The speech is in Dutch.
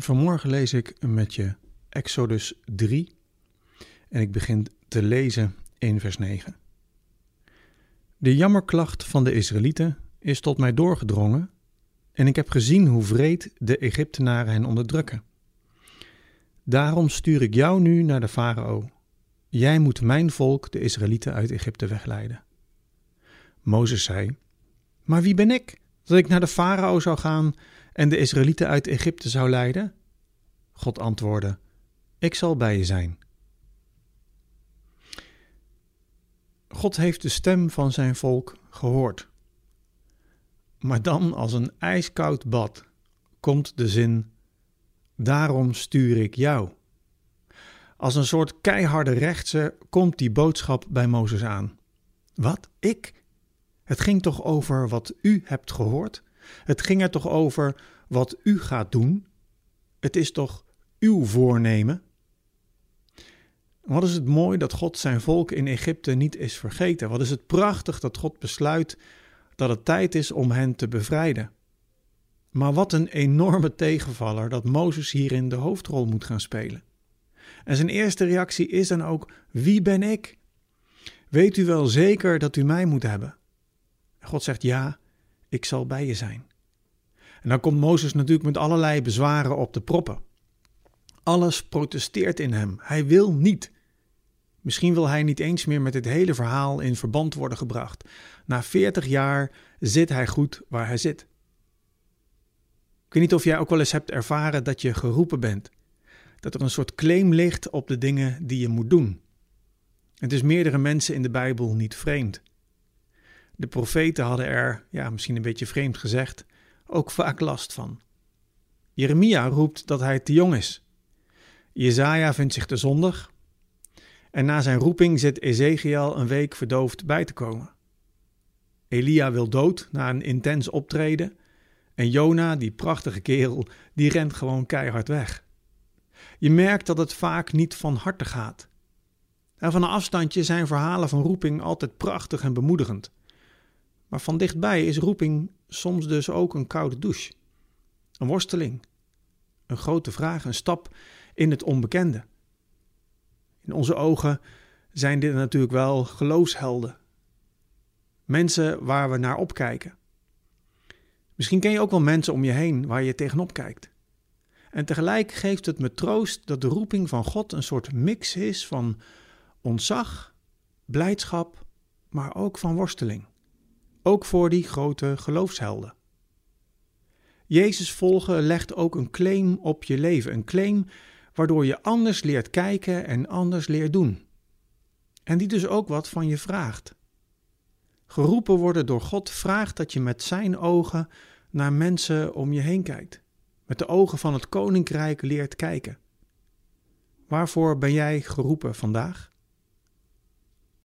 Vanmorgen lees ik met je Exodus 3 en ik begin te lezen in vers 9. De jammerklacht van de Israëlieten is tot mij doorgedrongen en ik heb gezien hoe vreed de Egyptenaren hen onderdrukken. Daarom stuur ik jou nu naar de farao. Jij moet mijn volk, de Israëlieten, uit Egypte wegleiden. Mozes zei: Maar wie ben ik dat ik naar de farao zou gaan en de Israëlieten uit Egypte zou leiden? God antwoordde: Ik zal bij je zijn. God heeft de stem van zijn volk gehoord. Maar dan als een ijskoud bad komt de zin: Daarom stuur ik jou. Als een soort keiharde rechtse komt die boodschap bij Mozes aan. Wat? Ik? Het ging toch over wat u hebt gehoord? Het ging er toch over wat u gaat doen? Het is toch uw voornemen? Wat is het mooi dat God zijn volk in Egypte niet is vergeten? Wat is het prachtig dat God besluit dat het tijd is om hen te bevrijden? Maar wat een enorme tegenvaller dat Mozes hierin de hoofdrol moet gaan spelen. En zijn eerste reactie is dan ook: Wie ben ik? Weet u wel zeker dat u mij moet hebben? God zegt: Ja, ik zal bij je zijn. En dan komt Mozes natuurlijk met allerlei bezwaren op de proppen. Alles protesteert in hem. Hij wil niet. Misschien wil hij niet eens meer met dit hele verhaal in verband worden gebracht. Na 40 jaar zit hij goed waar hij zit. Ik weet niet of jij ook wel eens hebt ervaren dat je geroepen bent. Dat er een soort claim ligt op de dingen die je moet doen. Het is meerdere mensen in de Bijbel niet vreemd. De profeten hadden er, ja, misschien een beetje vreemd gezegd, ook vaak last van. Jeremia roept dat hij te jong is. Jezaja vindt zich te zondig. En na zijn roeping zit Ezekiel een week verdoofd bij te komen. Elia wil dood na een intens optreden. En Jona, die prachtige kerel, die rent gewoon keihard weg. Je merkt dat het vaak niet van harte gaat. En van een afstandje zijn verhalen van roeping altijd prachtig en bemoedigend. Maar van dichtbij is roeping soms dus ook een koude douche. Een worsteling. Een grote vraag, een stap in het onbekende. In onze ogen zijn dit natuurlijk wel geloofshelden. Mensen waar we naar opkijken. Misschien ken je ook wel mensen om je heen waar je tegenop kijkt. En tegelijk geeft het me troost dat de roeping van God een soort mix is van ontzag, blijdschap, maar ook van worsteling. Ook voor die grote geloofshelden. Jezus volgen legt ook een claim op je leven, een claim waardoor je anders leert kijken en anders leert doen. En die dus ook wat van je vraagt. Geroepen worden door God vraagt dat je met zijn ogen naar mensen om je heen kijkt. Met de ogen van het koninkrijk leert kijken. Waarvoor ben jij geroepen vandaag?